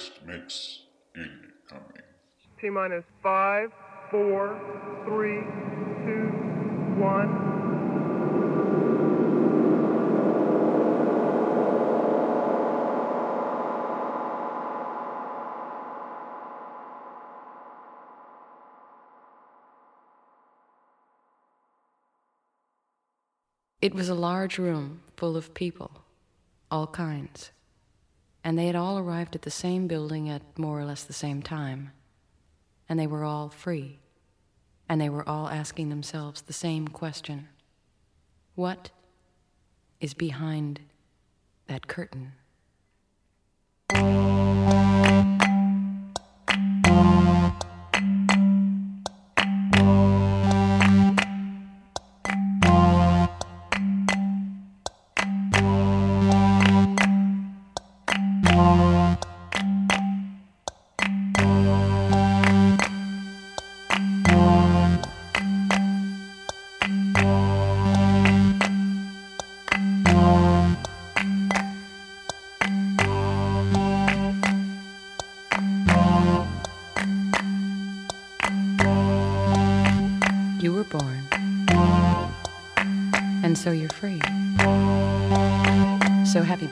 Guest mix incoming. T minus five, four, three, two, one. It was a large room full of people, all kinds and they had all arrived at the same building at more or less the same time. And they were all free. And they were all asking themselves the same question What is behind that curtain?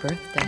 Birthday.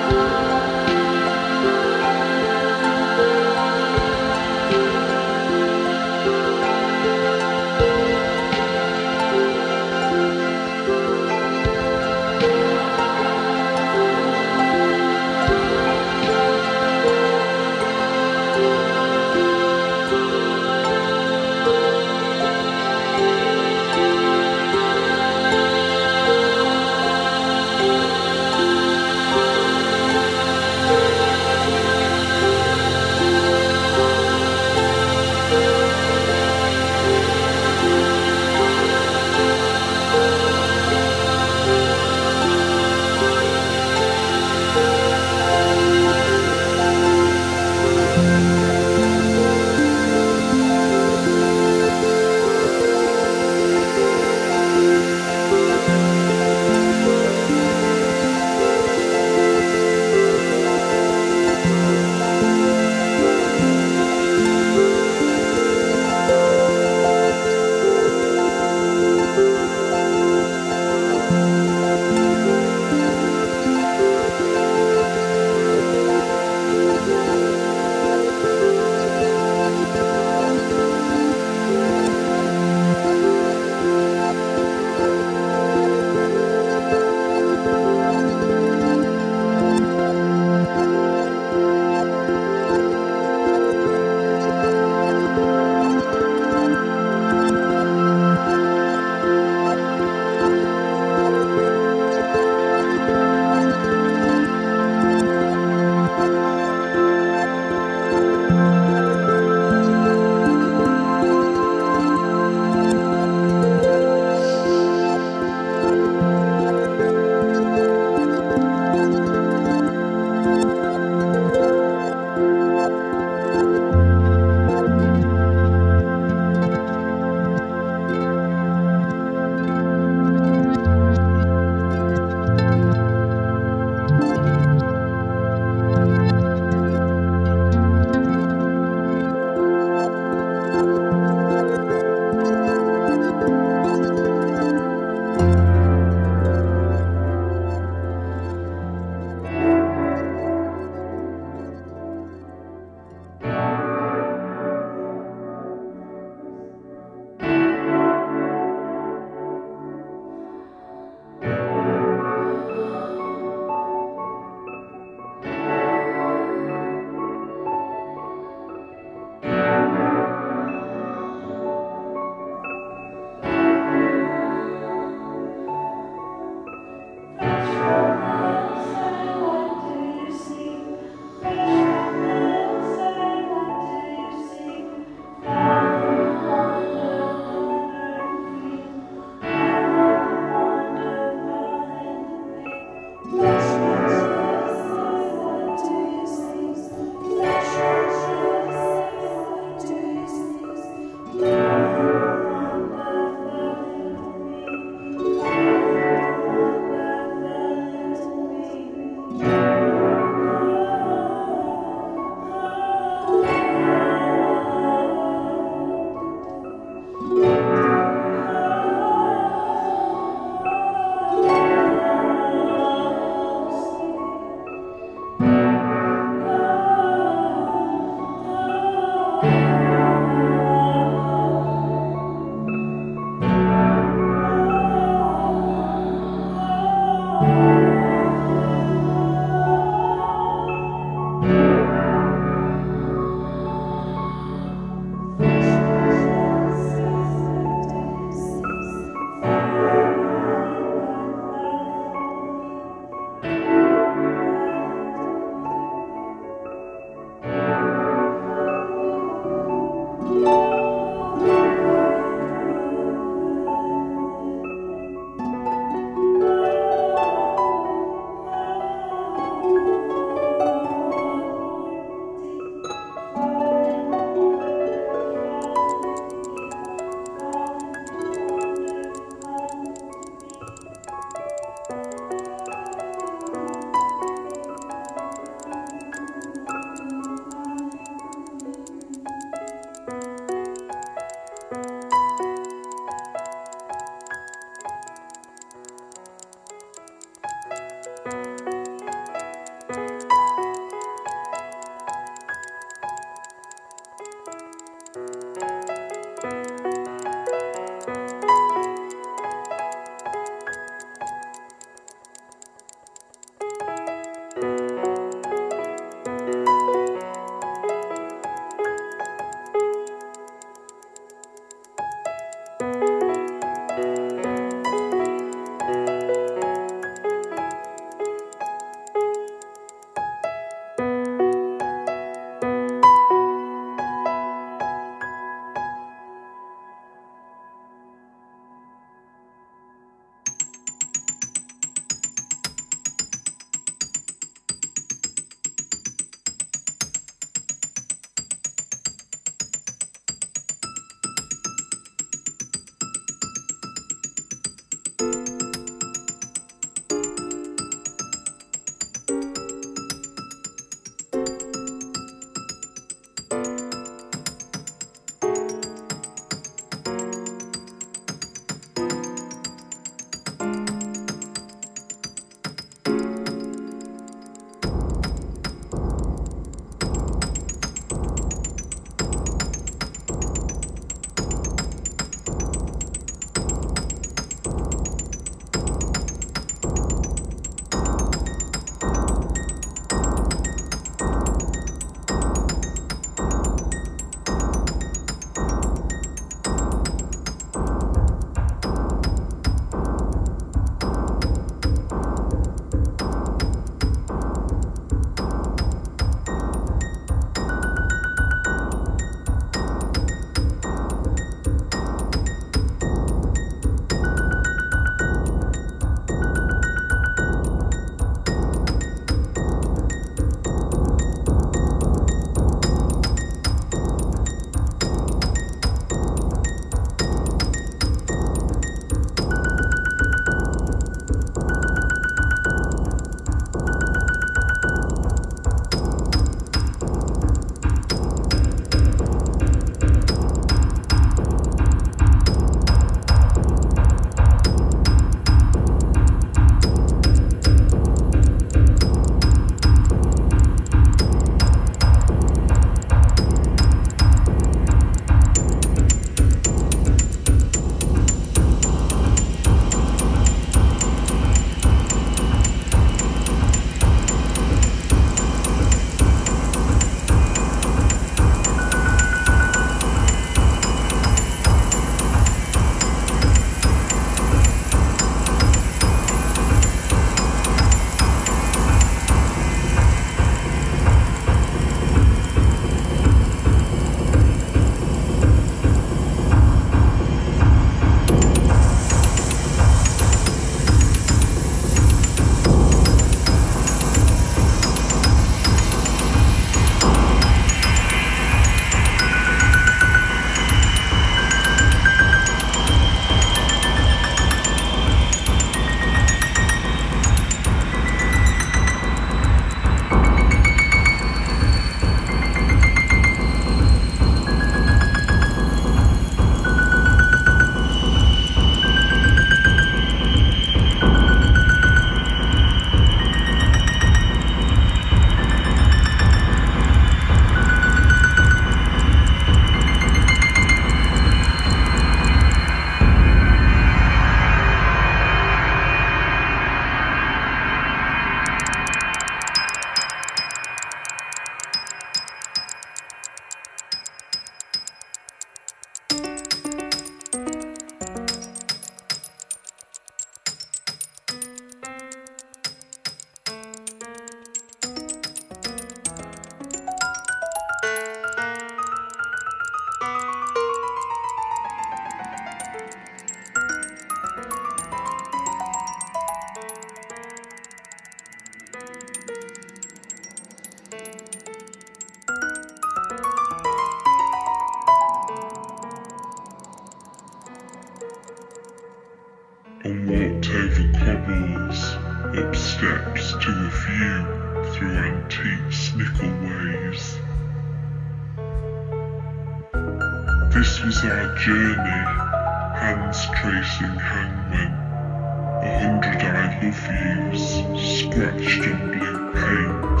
I love yous scratched on blue paint,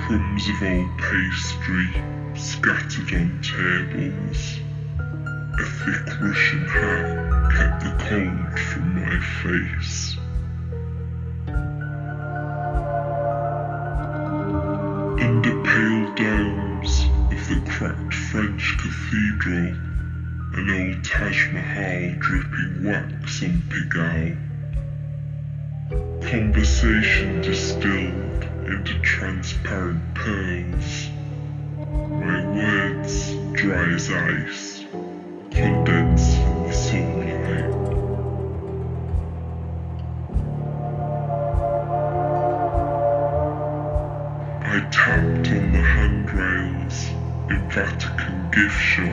crumbs of old pastry scattered on tables. A thick Russian hat kept the cold from my face. Under pale domes of the cracked French cathedral, an old Taj Mahal dripping wax on Pigalle. Conversation distilled into transparent pearls. My words dry as ice, condensed in the sunlight. I tapped on the handrails in Vatican gift shops,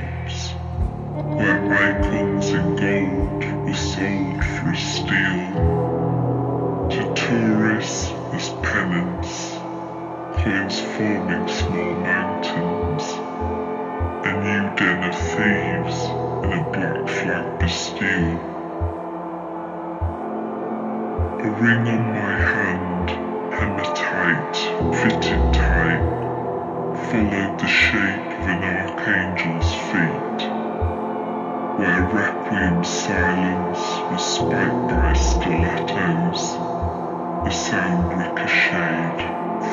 was spiked stilettos, the sound ricocheted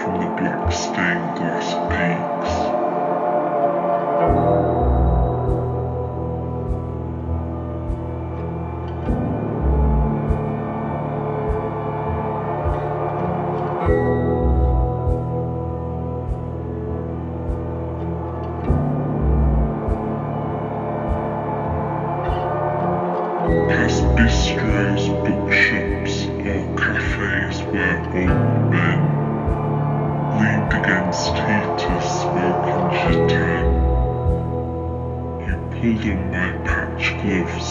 from the black stained glass peaks. Patch